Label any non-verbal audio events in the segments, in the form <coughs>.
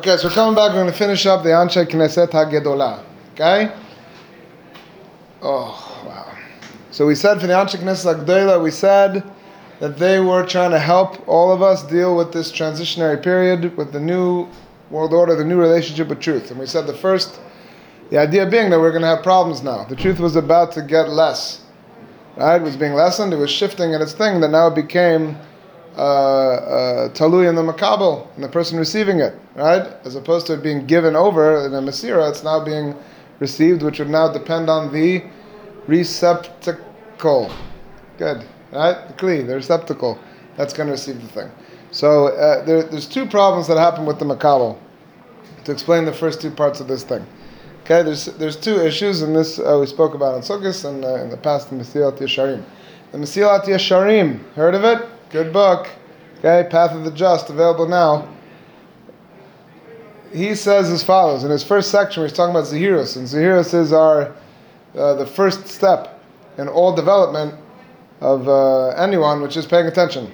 Okay, so coming back. We're going to finish up the Anshe Knesset HaGedolah. Okay? Oh, wow. So we said for the Anshe Knesset HaGedolah, we said that they were trying to help all of us deal with this transitionary period, with the new world order, the new relationship with truth. And we said the first, the idea being that we're going to have problems now. The truth was about to get less. Right? It was being lessened, it was shifting in its thing, that now it became uh, uh, talui in the makabel, and the person receiving it, right? As opposed to it being given over in a masira, it's now being received, which would now depend on the receptacle. Good, right? The kli, the receptacle, that's going to receive the thing. So uh, there, there's two problems that happen with the makabel. To explain the first two parts of this thing. Okay, there's there's two issues, and this uh, we spoke about in Sukkot and uh, in the past, the Mesilat Yesharim. The Mesilat Yesharim, heard of it? Good book. Okay, Path of the Just, available now. He says as follows in his first section, he's talking about Zahirus, and Zahirus is our uh, the first step in all development of uh, anyone, which is paying attention.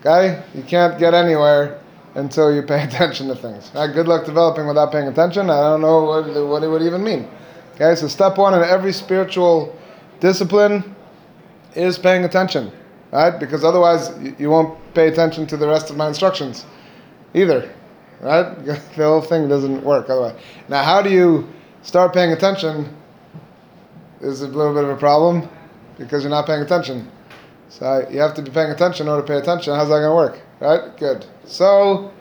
Okay, you can't get anywhere until you pay <laughs> attention to things. Right? Good luck developing without paying attention. I don't know what, what it would even mean. Okay, so step one in every spiritual discipline is paying attention right? Because otherwise you won't pay attention to the rest of my instructions either, right? <laughs> the whole thing doesn't work otherwise. Now, how do you start paying attention? Is a little bit of a problem because you're not paying attention. So you have to be paying attention in order to pay attention. How's that going to work? Right? Good. So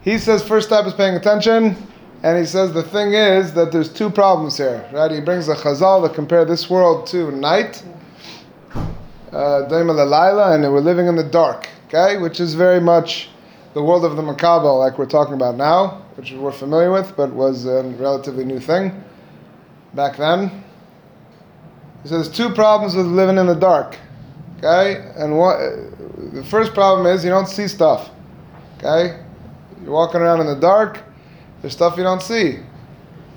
he says first step is paying attention. And he says the thing is that there's two problems here, right? He brings a chazal to compare this world to night uh, Laila, and we're living in the dark, okay, which is very much the world of the Makabal, like we're talking about now, which we're familiar with, but was a relatively new thing back then. He says two problems with living in the dark, okay, and what the first problem is you don't see stuff, okay. You're walking around in the dark. There's stuff you don't see,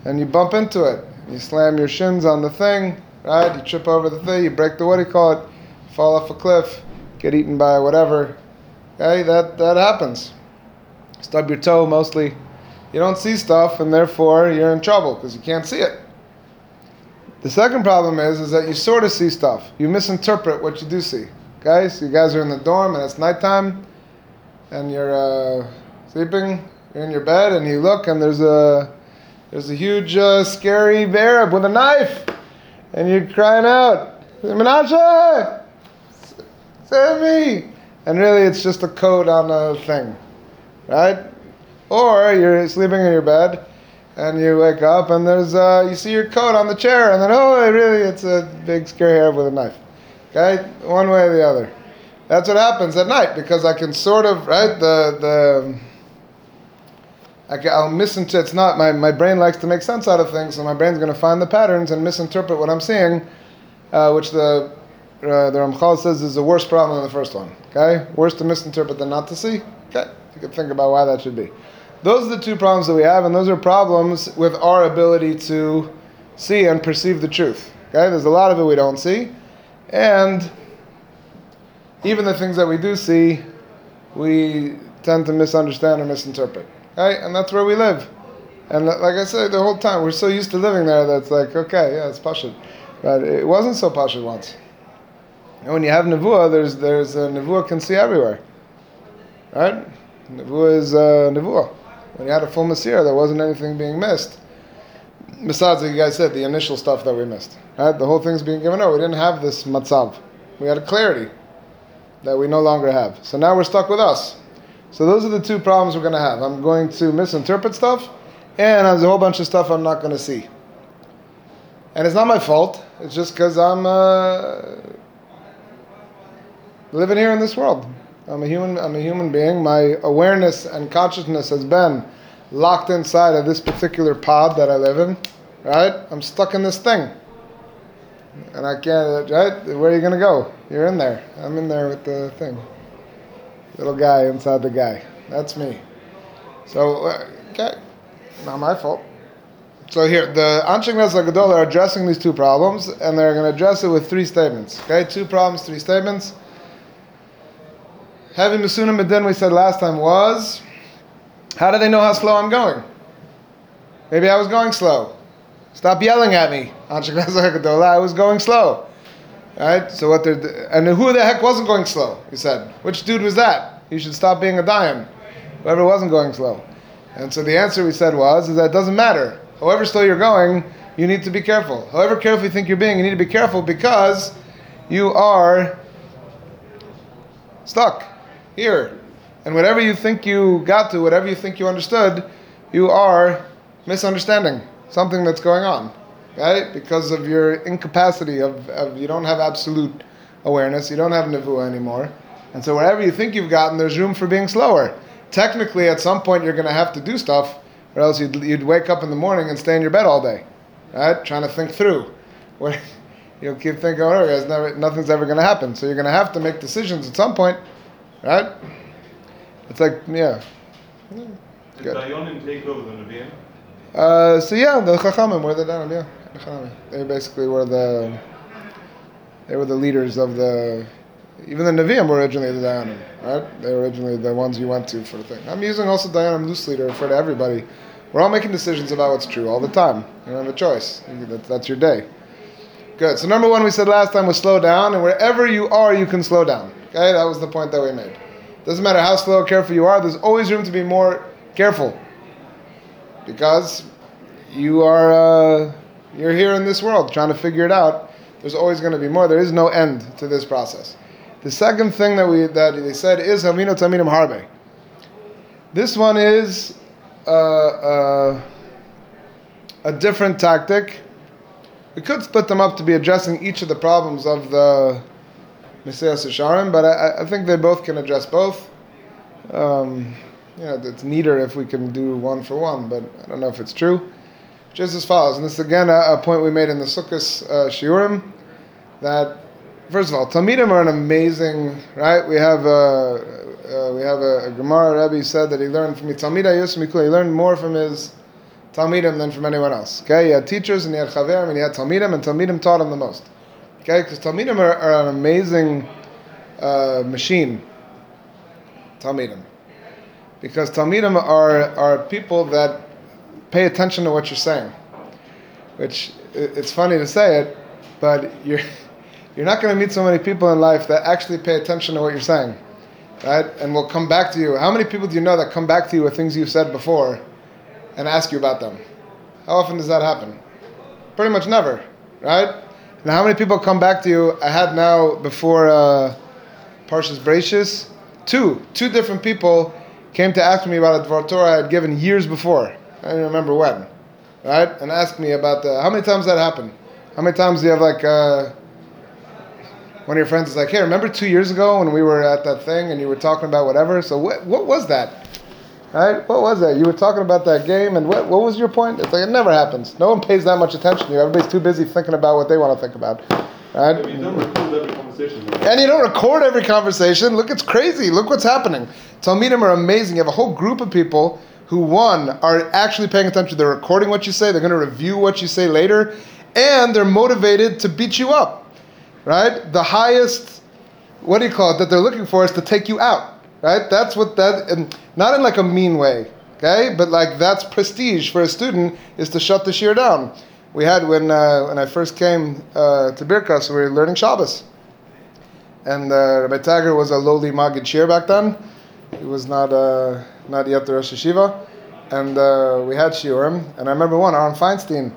and you bump into it. You slam your shins on the thing, right? You trip over the thing. You break the what do you call it? Fall off a cliff, get eaten by whatever. Okay, that, that happens. Stub your toe mostly. You don't see stuff, and therefore you're in trouble because you can't see it. The second problem is, is that you sort of see stuff. You misinterpret what you do see. Okay, so you guys are in the dorm and it's nighttime, and you're uh, sleeping. You're in your bed and you look, and there's a there's a huge, uh, scary bear with a knife, and you're crying out, Menashe! And really, it's just a code on a thing, right? Or you're sleeping in your bed, and you wake up, and there's uh, you see your coat on the chair, and then oh, really, it's a big scary hair with a knife. Okay, one way or the other. That's what happens at night because I can sort of right the the. I can, I'll misinterpret. It's not my, my brain likes to make sense out of things, so my brain's going to find the patterns and misinterpret what I'm seeing, uh, which the uh, the Ramchal says is a worse problem than the first one. Okay, worse to misinterpret than not to see. Okay, you can think about why that should be. Those are the two problems that we have, and those are problems with our ability to see and perceive the truth. Okay, there's a lot of it we don't see, and even the things that we do see, we tend to misunderstand or misinterpret. Okay, and that's where we live. And like I said, the whole time we're so used to living there that's like, okay, yeah, it's pashut. But it wasn't so pashut once. And when you have nevuah, there's there's a nevuah can see everywhere, right? Nevuah is uh, nevuah. When you had a full masir, there wasn't anything being missed. Besides, like you guys said, the initial stuff that we missed, right? The whole thing's being given over. We didn't have this matzav. We had a clarity that we no longer have. So now we're stuck with us. So those are the two problems we're going to have. I'm going to misinterpret stuff, and there's a whole bunch of stuff I'm not going to see. And it's not my fault. It's just because I'm. Uh, living here in this world. I'm a human. I'm a human being. My awareness and consciousness has been locked inside of this particular pod that I live in. Right? I'm stuck in this thing, and I can't. Right? Where are you gonna go? You're in there. I'm in there with the thing. Little guy inside the guy. That's me. So uh, okay, not my fault. So here, the Anshe Knesset Gadol are addressing these two problems, and they're going to address it with three statements. Okay, two problems, three statements. Having Masunim Medin, we said last time, was how do they know how slow I'm going? Maybe I was going slow. Stop yelling at me. I was going slow. Right? So what they're and who the heck wasn't going slow? He said. Which dude was that? You should stop being a dayan. Whoever wasn't going slow. And so the answer we said was is that it doesn't matter. However slow you're going, you need to be careful. However careful you think you're being, you need to be careful because you are stuck here. And whatever you think you got to, whatever you think you understood, you are misunderstanding something that's going on, right? Because of your incapacity of, of you don't have absolute awareness, you don't have nevuah anymore. And so wherever you think you've gotten, there's room for being slower. Technically, at some point, you're going to have to do stuff, or else you'd, you'd wake up in the morning and stay in your bed all day, right? Trying to think through. What, <laughs> you'll keep thinking, oh, never, nothing's ever going to happen. So you're going to have to make decisions at some point, right? It's like, yeah. Did Dayanim take over the Nevi'im? Uh, so yeah, the Chachamim were the Dayanim, yeah. The Chachamim. They basically were the, they were the leaders of the, even the Nevi'im were originally the Dayanim, right? They were originally the ones you went to for the thing. I'm using also Dayanim loosely to refer to everybody. We're all making decisions about what's true all the time. You don't have a choice. That's your day. Good. So number one we said last time was slow down, and wherever you are, you can slow down. Okay, that was the point that we made. Doesn't matter how slow or careful you are, there's always room to be more careful. Because you are uh, you're here in this world trying to figure it out. There's always going to be more. There is no end to this process. The second thing that we that they said is Hamino Tamidim Harbe. This one is uh, uh, a different tactic. We could split them up to be addressing each of the problems of the Mesilat Yesharim, but I, I, think they both can address both. Um, you know, it's neater if we can do one for one, but I don't know if it's true. Just as follows, and this is again a, a point we made in the Sukkot uh, Shiurim, that first of all, Talmidim are an amazing, right? We have a, uh, we have a, a Gemara Rebbe said that he learned from Talmida Yosef Mikul. He learned more from his Talmidim than from anyone else. Okay, he had teachers and he had Chaverim and he had Talmidim, and Talmidim taught him the most. Okay, because Talmidim are, are, an amazing uh, machine. Talmidim. Because Talmidim are, are people that pay attention to what you're saying. Which, it's funny to say it, but you're, <laughs> you're not going to meet so many people in life that actually pay attention to what you're saying. Right? And will come back to you. How many people do you know that come back to you with things you've said before and ask you about them? How often does that happen? Pretty much never, right? Now, how many people come back to you? I had now before uh, Parshas Bereishis, two, two different people came to ask me about a Dvar Torah I had given years before. I don't remember when, right? And asked me about the, how many times that happened? How many times do you have like uh, one of your friends is like, hey, remember two years ago when we were at that thing and you were talking about whatever? So what, what was that? Right? What was that? You were talking about that game, and what, what was your point? It's like it never happens. No one pays that much attention to you. Everybody's too busy thinking about what they want to think about. Right? You don't record every conversation. And you don't record every conversation. Look, it's crazy. Look what's happening. Talmidim are amazing. You have a whole group of people who, one, are actually paying attention. They're recording what you say. They're going to review what you say later, and they're motivated to beat you up. Right? The highest, what do you call it, that they're looking for is to take you out right? That's what that, and not in like a mean way, okay? But like that's prestige for a student is to shut the shiur down. We had when uh, when I first came uh, to Birkas, we were learning Shabbos, and uh, Rabbi Tager was a lowly Magid shiur back then. He was not uh, not yet the Rosh Yeshiva, and uh, we had shiurim. And I remember one, Aaron Feinstein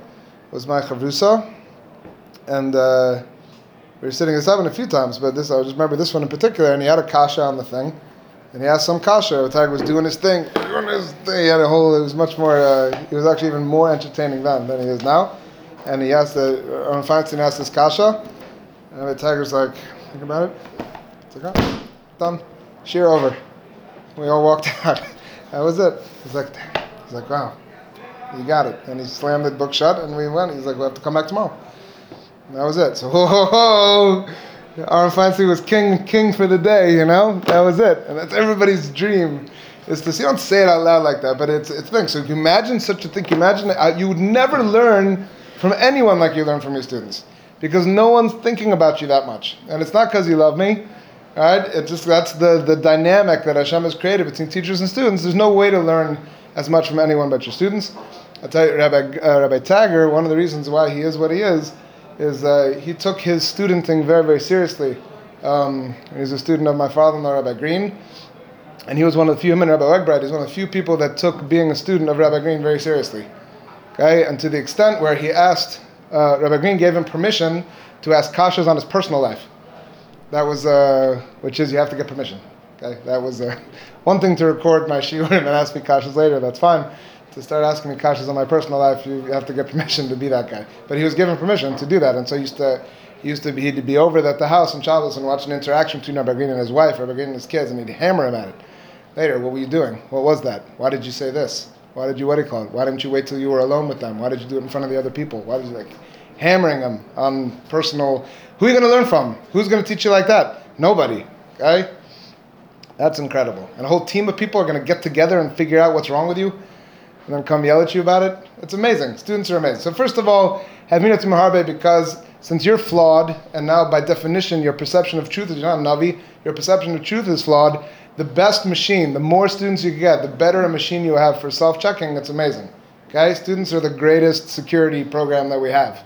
was my chavrusa, and uh, we were sitting at seven a few times, but this I just remember this one in particular, and he had a kasha on the thing and he asked some kasha. Tag was doing his thing, doing his thing. He had a whole. It was much more. Uh, he was actually even more entertaining then than he is now. And he asked the on Feinstein asked this kasha, and the tiger's like, think about it. It's like, oh, done. Shiur over. We all walked <laughs> out. that was it. He's like, he's like, wow, you got it. And he slammed the book shut, and we went. He's like, we have to come back tomorrow. And that was it. So, <laughs> ho, ho, ho. Aaron Feinstein was king, king for the day, you know? That was it. And that's everybody's dream. Is to see, don't say it out loud like that, but it's it's thing. So you imagine such a thing, imagine uh, you would never learn from anyone like you learn from your students, because no one's thinking about you that much, and it's not because you love me, right? It's just that's the the dynamic that Hashem has created between teachers and students. There's no way to learn as much from anyone but your students. I tell you, Rabbi uh, Rabbi Tagger, one of the reasons why he is what he is, is uh, he took his studenting very very seriously. Um, he's a student of my father-in-law, Rabbi Green, and he was one of the few. Him and Rabbi Wegbride, he's one of the few people that took being a student of Rabbi Green very seriously. Okay, and to the extent where he asked, uh, Rabbi Green gave him permission to ask kashas on his personal life. That was, uh, which is you have to get permission. Okay, that was uh, <laughs> one thing to record my shiur <laughs> and ask me kashas later. That's fine. To start asking me kashas on my personal life, you have to get <laughs> permission to be that guy. But he was given permission to do that, and so he used to. He used to be, he'd be over at the house in Shabbos and watch an interaction between Rabbi Green and his wife, Rabbi Green and his kids, and he'd hammer him at it. Later, what were you doing? What was that? Why did you say this? Why did you what do you call it? Why didn't you wait till you were alone with them? Why did you do it in front of the other people? Why did you like hammering them on personal? Who are you going to learn from? Who's going to teach you like that? Nobody. Okay, that's incredible. And a whole team of people are going to get together and figure out what's wrong with you, and then come yell at you about it. It's amazing. Students are amazing. So first of all, have minat maharbe because since you're flawed, and now by definition your perception of truth is not a navi, your perception of truth is flawed the best machine, the more students you get, the better a machine you have for self-checking. It's amazing. Okay, students are the greatest security program that we have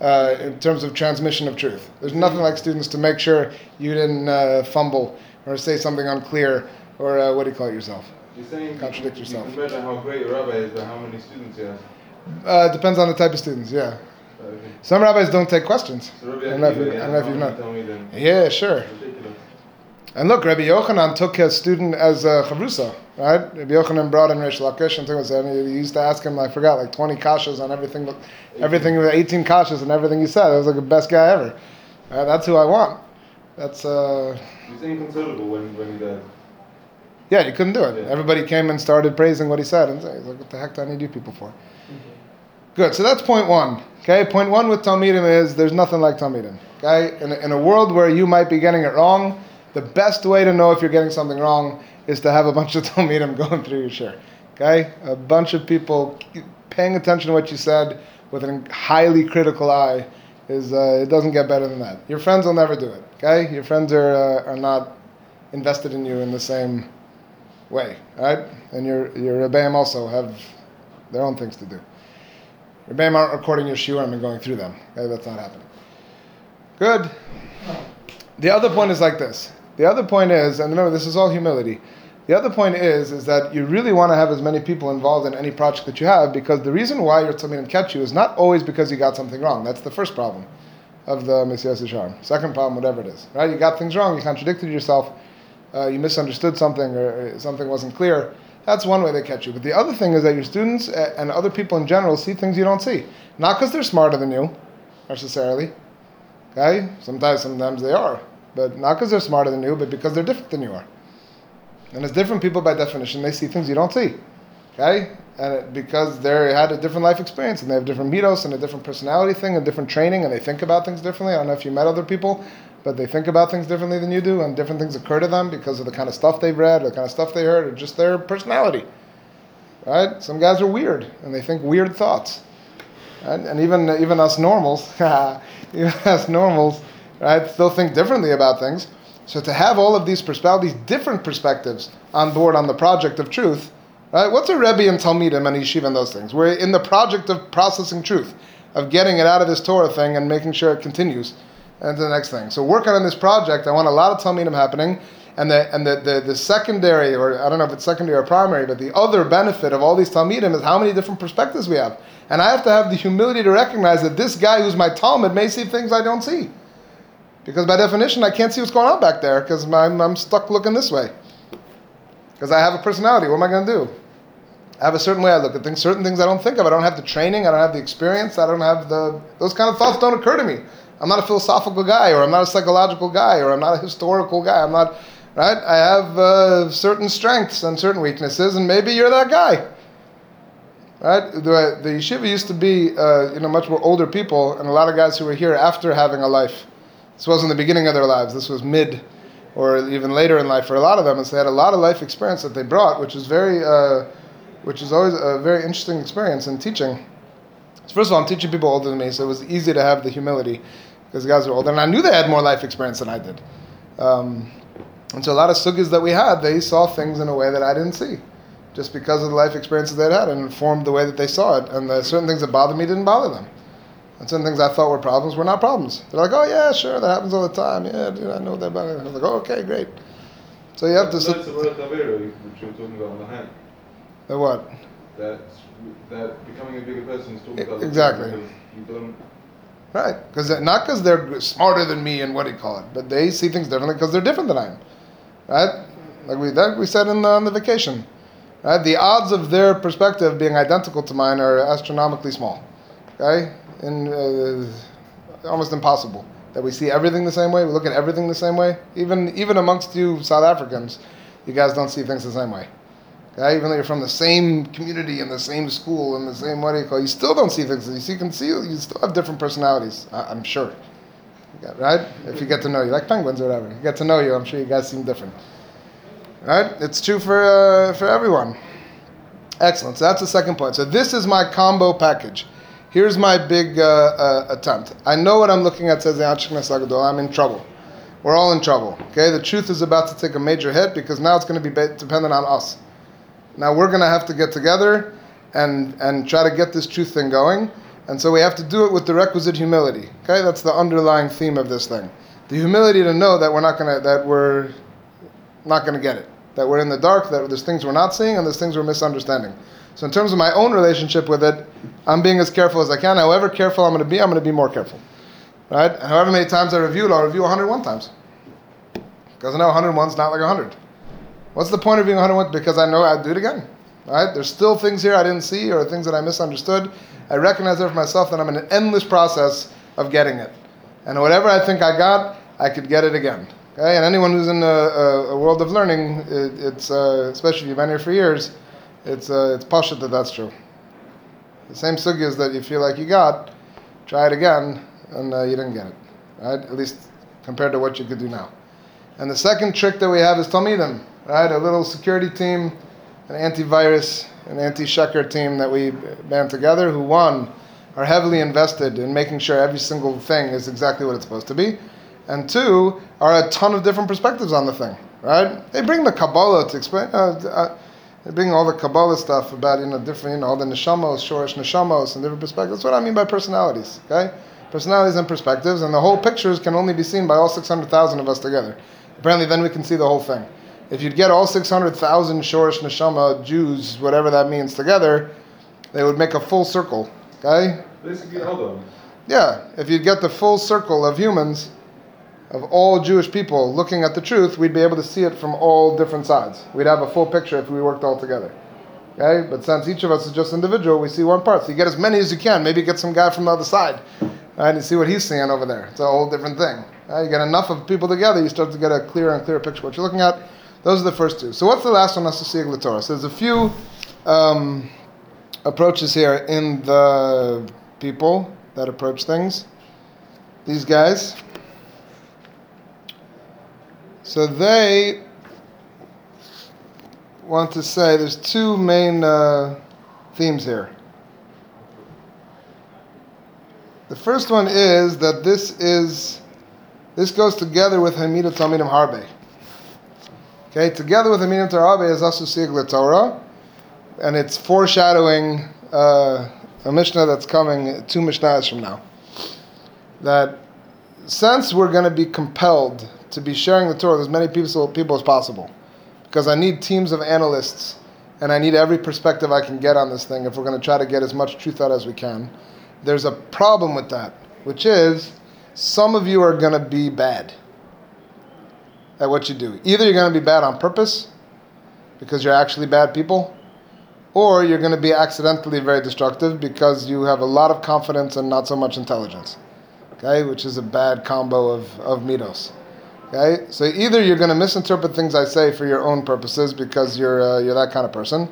uh, in terms of transmission of truth. There's nothing like students to make sure you didn't uh, fumble or say something unclear or uh, what do you call it yourself? You're saying Contradict you, yourself. You can measure how great a rabbi is but how many students he has. Uh, depends on the type of students. Yeah, Okay. some rabbis don't take questions. So Rabbi I don't know if you- I yeah, don't know if you know. Tell me then. Yeah, sure. And look, Rabbi Yochanan took his student as a chavrusa, right? Rabbi Yochanan brought in Reish Lakish and like that. And he used to ask him, I forgot, like 20 kashas on everything, but everything, 18 kashas and everything he said. It was like the best guy ever. Right? That's who I want. That's, uh, He's inconsolable when, when he died. Yeah, you couldn't do it. Yeah. Everybody came and started praising what he said. And he's like, what the heck do I need you people for? Good. So that's point one. Okay. Point one with Talmidim is there's nothing like Talmidim. Okay. In a, in a world where you might be getting it wrong, the best way to know if you're getting something wrong is to have a bunch of <laughs> Talmidim going through your shiur. Okay. A bunch of people paying attention to what you said with a highly critical eye is uh, it doesn't get better than that. Your friends will never do it. Okay. Your friends are uh, are not invested in you in the same way. Right. And your your Rebbeim also have their own things to do. Rebbeim aren't recording your shiurim and going through them. Okay, that's not happening. Good. The other point is like this. The other point is, and remember, this is all humility. The other point is, is that you really want to have as many people involved in any project that you have, because the reason why your Talmidim catch you is not always because you got something wrong. That's the first problem of the Mesilat Yesharim. Second problem, whatever it is, right? You got things wrong. You contradicted yourself. Uh, you misunderstood something, or something wasn't clear. That's one way they catch you. But the other thing is that your students uh, and other people in general see things you don't see. Not because they're smarter than you, necessarily. Okay? Sometimes, sometimes they are. But not because they're smarter than you, but because they're different than you are. And as different people, by definition, they see things you don't see. Okay? And it, because they had a different life experience and they have different mitos and a different personality thing and different training and they think about things differently. I don't know if you met other people, but they think about things differently than you do and different things occur to them because of the kind of stuff they've read or the kind of stuff they heard or just their personality. Right? Some guys are weird and they think weird thoughts. Right? And even even us normals, <laughs> even us normals, right, still think differently about things. So to have all of these perspectives, these different perspectives on board on the project of truth, right? What's a Rebbe and Talmidim and Yeshiva and those things? We're in the project of processing truth, of getting it out of this Torah thing and making sure it continues and to the next thing. So working on this project, I want a lot of Talmidim happening. And the and the, the, the secondary, or I don't know if it's secondary or primary, but the other benefit of all these Talmidim is how many different perspectives we have. And I have to have the humility to recognize that this guy who's my Talmid may see things I don't see. Because by definition, I can't see what's going on back there because I'm, I'm stuck looking this way. Because I have a personality. What am I going to do? I have a certain way I look at things, certain things I don't think of. I don't have the training, I don't have the experience, I don't have the. Those kind of thoughts don't occur to me. I'm not a philosophical guy, or I'm not a psychological guy, or I'm not a historical guy. I'm not. Right? I have uh, certain strengths and certain weaknesses, and maybe you're that guy. Right? The, the yeshiva used to be, uh, you know, much more older people, and a lot of guys who were here after having a life. This wasn't the beginning of their lives. This was mid, or even later in life for a lot of them. And so they had a lot of life experience that they brought, which is very, uh, which is always a very interesting experience in teaching. First of all, I'm teaching people older than me, so it was easy to have the humility because guys were older, and I knew they had more life experience than I did. Um, and so a lot of sugyas that we had, they saw things in a way that I didn't see. just because of the life experiences they'd had and informed the way that they saw it. And the certain things that bothered me didn't bother them. And certain things I thought were problems were not problems. They're like, oh yeah, sure, that happens all the time. Yeah, dude, I know that about it. I was like, oh, okay, great. So you have to. That's the word Tavera, which you were talking about on the hand. The what? That that becoming a bigger person is talking about the exactly. You don't. Right, because not because they're smarter than me and what do you call it, but they see things differently because they're different than I am. Right, like we that we said in the, on the vacation. Right, the odds of their perspective being identical to mine are astronomically small. Okay, and uh, almost impossible that we see everything the same way. We look at everything the same way. Even even amongst you South Africans, you guys don't see things the same way. Okay, even though you're from the same community and the same school and the same what do you call, you still don't see things. You can see you still have different personalities. I, I'm sure. Right? If you get to know you, like penguins or whatever, you get to know you. I'm sure you guys seem different. Right? It's true for uh, for everyone. Excellent. So that's the second point. So this is my combo package. Here's my big uh, uh, attempt. I know what I'm looking at. Says the I'm in trouble. We're all in trouble. Okay. The truth is about to take a major hit because now it's going to be dependent on us. Now we're going to have to get together and and try to get this truth thing going. And so we have to do it with the requisite humility. Okay, that's the underlying theme of this thing. The humility to know that we're not gonna that we're not gonna get it. That we're in the dark. That there's things we're not seeing and there's things we're misunderstanding. So in terms of my own relationship with it, I'm being as careful as I can. However careful I'm going to be, I'm going to be more careful. Right? However many times I review it, I'll review 101 times. Because I know 101 is not like 100. What's the point of being 101? Because I know I'd do it again. Right? There's still things here I didn't see or things that I misunderstood. I recognize it for myself that I'm in an endless process of getting it. And whatever I think I got, I could get it again. Okay? And anyone who's in a, a, world of learning, it, it's uh, especially if you've been here for years, it's uh, it's pashut that that's true. The same sugyas that you feel like you got, try it again, and uh, you didn't get it. Right? At least compared to what you could do now. And the second trick that we have is Talmidim, right? A little security team, an antivirus, an anti-sheker team that we band together who, one, are heavily invested in making sure every single thing is exactly what it's supposed to be, and two, are a ton of different perspectives on the thing, right? They bring the Kabbalah to explain, uh, uh, they bring all the Kabbalah stuff about, you know, different, you know, all the neshamos, shorish neshamos, and different perspectives. That's what I mean by personalities, okay? Personalities and perspectives, and the whole pictures can only be seen by all 600,000 of us together. Apparently, then we can see the whole thing. If you'd get all 600,000 Shorish Neshama Jews, whatever that means, together, they would make a full circle. Okay? Basically, hold on. Yeah, if you'd get the full circle of humans, of all Jewish people looking at the truth, we'd be able to see it from all different sides. We'd have a full picture if we worked all together. Okay? But since each of us is just individual, we see one part. So you get as many as you can. Maybe get some guy from the other side. Right, and see what he's seeing over there. It's a whole different thing. Right? You get enough of people together, you start to get a clearer and clearer picture of what you're looking at. Those are the first two. So what's the last one? Sieg Torah. So there's a few um, approaches here in the people that approach things. These guys. So they want to say there's two main uh, themes here. The first one is that this is this goes together with Hamida Talmidim Harbe. Okay, together with Hamida Harbe is Asu Sieg Torah, and it's foreshadowing uh, a Mishnah that's coming two Mishnahs from now. That since we're going to be compelled to be sharing the Torah with as many people, people as possible, because I need teams of analysts and I need every perspective I can get on this thing if we're going to try to get as much truth out as we can. There's a problem with that, which is some of you are going to be bad at what you do. Either you're going to be bad on purpose because you're actually bad people, or you're going to be accidentally very destructive because you have a lot of confidence and not so much intelligence. Okay, which is a bad combo of, of mitos. Okay, so either you're going to misinterpret things I say for your own purposes because you're uh, you're that kind of person,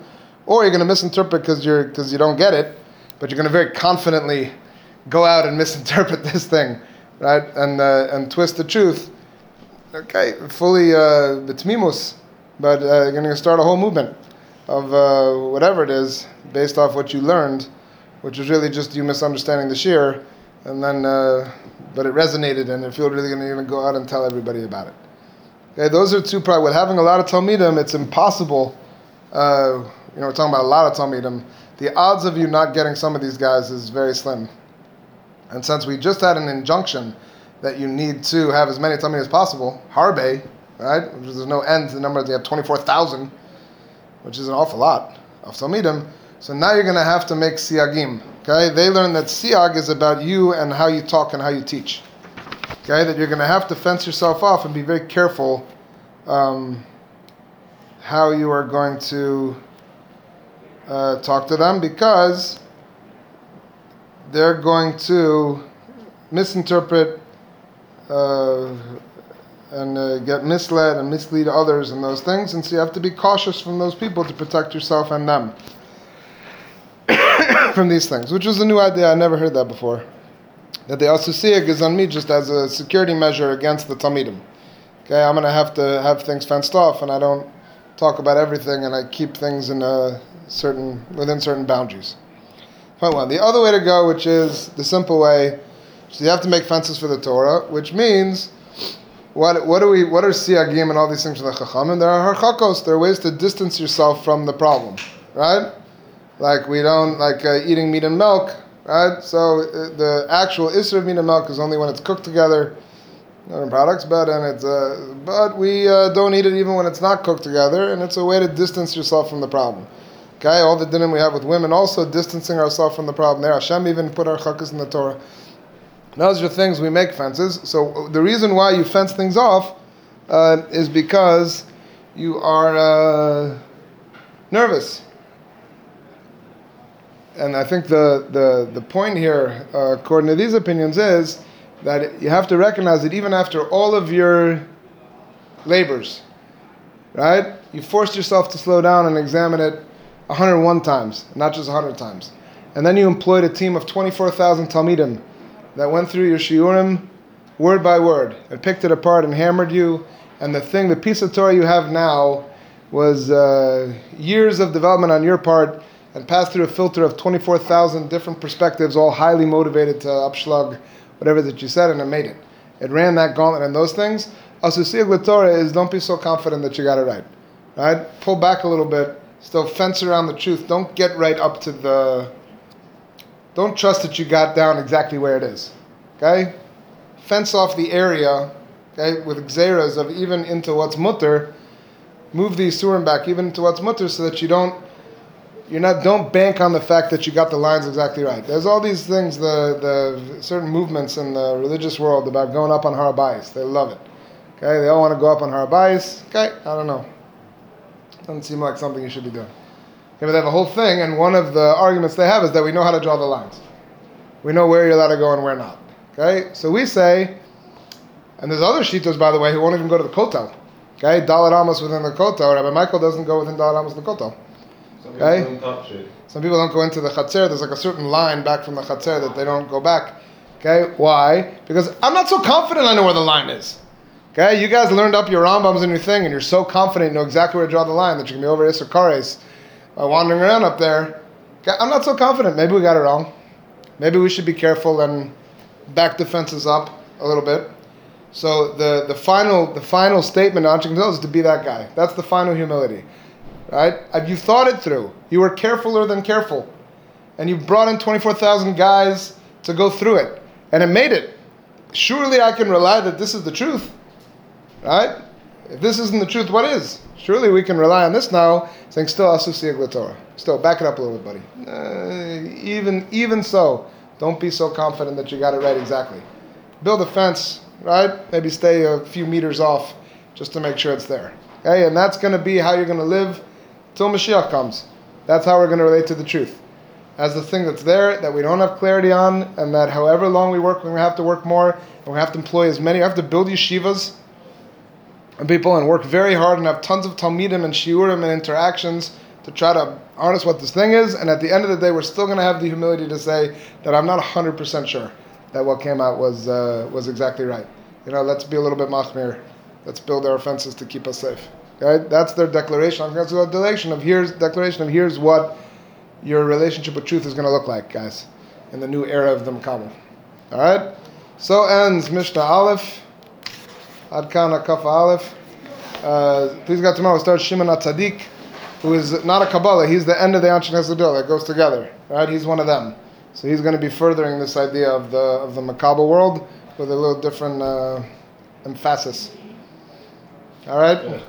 or you're going to misinterpret because you're because you don't get it, but you're going to very confidently go out and misinterpret <laughs> this thing, right? And uh, and twist the truth. Okay, fully uh, but uh, you're going to start a whole movement of uh, whatever it is based off what you learned, which is really just you misunderstanding the shiur, and then uh, but it resonated and if you're really going to even go out and tell everybody about it. Okay, those are two. Probably with having a lot of talmidim, it's impossible uh, you know, we're talking about a lot of Talmidim, the odds of you not getting some of these guys is very slim. And since we just had an injunction that you need to have as many Talmidim as possible, Harbe, right? There's no end to the number, you have 24,000, which is an awful lot of Talmidim. So now you're going to have to make siagim. Okay, they learn that siag is about you and how you talk and how you teach. Okay, that you're going to have to fence yourself off and be very careful um, how you are going to uh, talk to them because they're going to misinterpret uh, and uh, get misled and mislead others and those things, and so you have to be cautious from those people to protect yourself and them <coughs> from these things, which was a new idea. I never heard that before. That the Asusiyak is on me just as a security measure against the Talmidim. Okay, I'm going to have to have things fenced off, and I don't talk about everything, and I keep things in a certain within certain boundaries. Point one. The other way to go, which is the simple way, so you have to make fences for the Torah, which means what what do we what are siagim and all these things from the chachamim? There are harchakos. There are ways to distance yourself from the problem, right? Like we don't like uh, eating meat and milk, right? So uh, the actual isra of meat and milk is only when it's cooked together, not in products, but and it's uh, but we uh, don't eat it even when it's not cooked together, and it's a way to distance yourself from the problem. Okay, all the dinim we have with women, also distancing ourselves from the problem. There, Hashem even put harchakos in the Torah. Those are things we make fences. So the reason why you fence things off uh, is because you are uh, nervous and I think the, the, the point here, uh, according to these opinions, is that you have to recognize that even after all of your labors, right, you forced yourself to slow down and examine it 101 times, not just 100 times. And then you employed a team of 24,000 Talmidim that went through your Shiurim word by word and picked it apart and hammered you. And the thing, the piece of Torah you have now was uh, years of development on your part and passed through a filter of 24,000 different perspectives, all highly motivated to upschlag whatever that you said, and it made it. It ran that gauntlet and those things. Asusiyag Torah is don't be so confident that you got it right. Right? Pull back a little bit. Still fence around the truth. Don't get right up to the. Don't trust that you got down exactly where it is. Okay? Fence off the area, okay, with xeras of even into what's mutter. Move the surim back even into what's mutter so that you don't you're not don't bank on the fact that you got the lines exactly right. There's all these things, the the certain movements in the religious world about going up on Har HaBayis. They love it. Okay, they all want to go up on Har HaBayis. Okay, I don't know. Doesn't seem like something you should be doing. Okay, but they have a whole thing, and one of the arguments they have is that we know how to draw the lines. We know where you're allowed to go and where not. Okay, so we say, and there's other shitas, by the way, who won't even go to the kotel. Okay, Daled Amos within the kotel. Rabbi Michael doesn't go within Daled Amos the kotel. Some Okay. people don't touch it. Some people don't go into the chatzir. There's like a certain line back from the chatzir that they don't go back. Okay, why? Because I'm not so confident I know where the line is. Okay, you guys learned up your Rambams and your thing, and you're so confident you know exactly where to draw the line that you can be over Issachar by wandering around up there. I'm not so confident. Maybe we got it wrong. Maybe we should be careful and back defenses up a little bit. So the, the final the final statement on Chicken is to be that guy. That's the final humility. Right? You thought it through. You were carefuler than careful. And you brought in 24,000 guys to go through it. And it made it. Surely I can rely that this is the truth. Right? If this isn't the truth, what is? Surely we can rely on this now, saying still Asusi Torah. Still, back it up a little bit, buddy. Uh, even, even so, don't be so confident that you got it right exactly. Build a fence, right? Maybe stay a few meters off just to make sure it's there. Okay, and that's going to be how you're going to live till Mashiach comes. That's how we're going to relate to the truth. As the thing that's there that we don't have clarity on, and that however long we work, to have to work more, and we have to employ as many, we have to build yeshivas people and work very hard and have tons of talmidim and shiurim and interactions to try to harness what this thing is. And at the end of the day, we're still going to have the humility to say that I'm not 100% sure that what came out was uh, was exactly right. You know, let's be a little bit machmir. Let's build our fences to keep us safe. Okay, that's their declaration. That's their declaration of here's declaration of here's what your relationship with truth is going to look like, guys, in the new era of the Makabel. All right. So ends Mishnah Aleph. Ad Kana Kaf Aleph. Uh, please God tomorrow we'll start Shimon HaTzadik. who is not a Kabbalah. He's the end of the Anshin Hasadil that goes together. Right? He's one of them. So he's going to be furthering this idea of the of the Makabah world with a little different uh, emphasis. All right.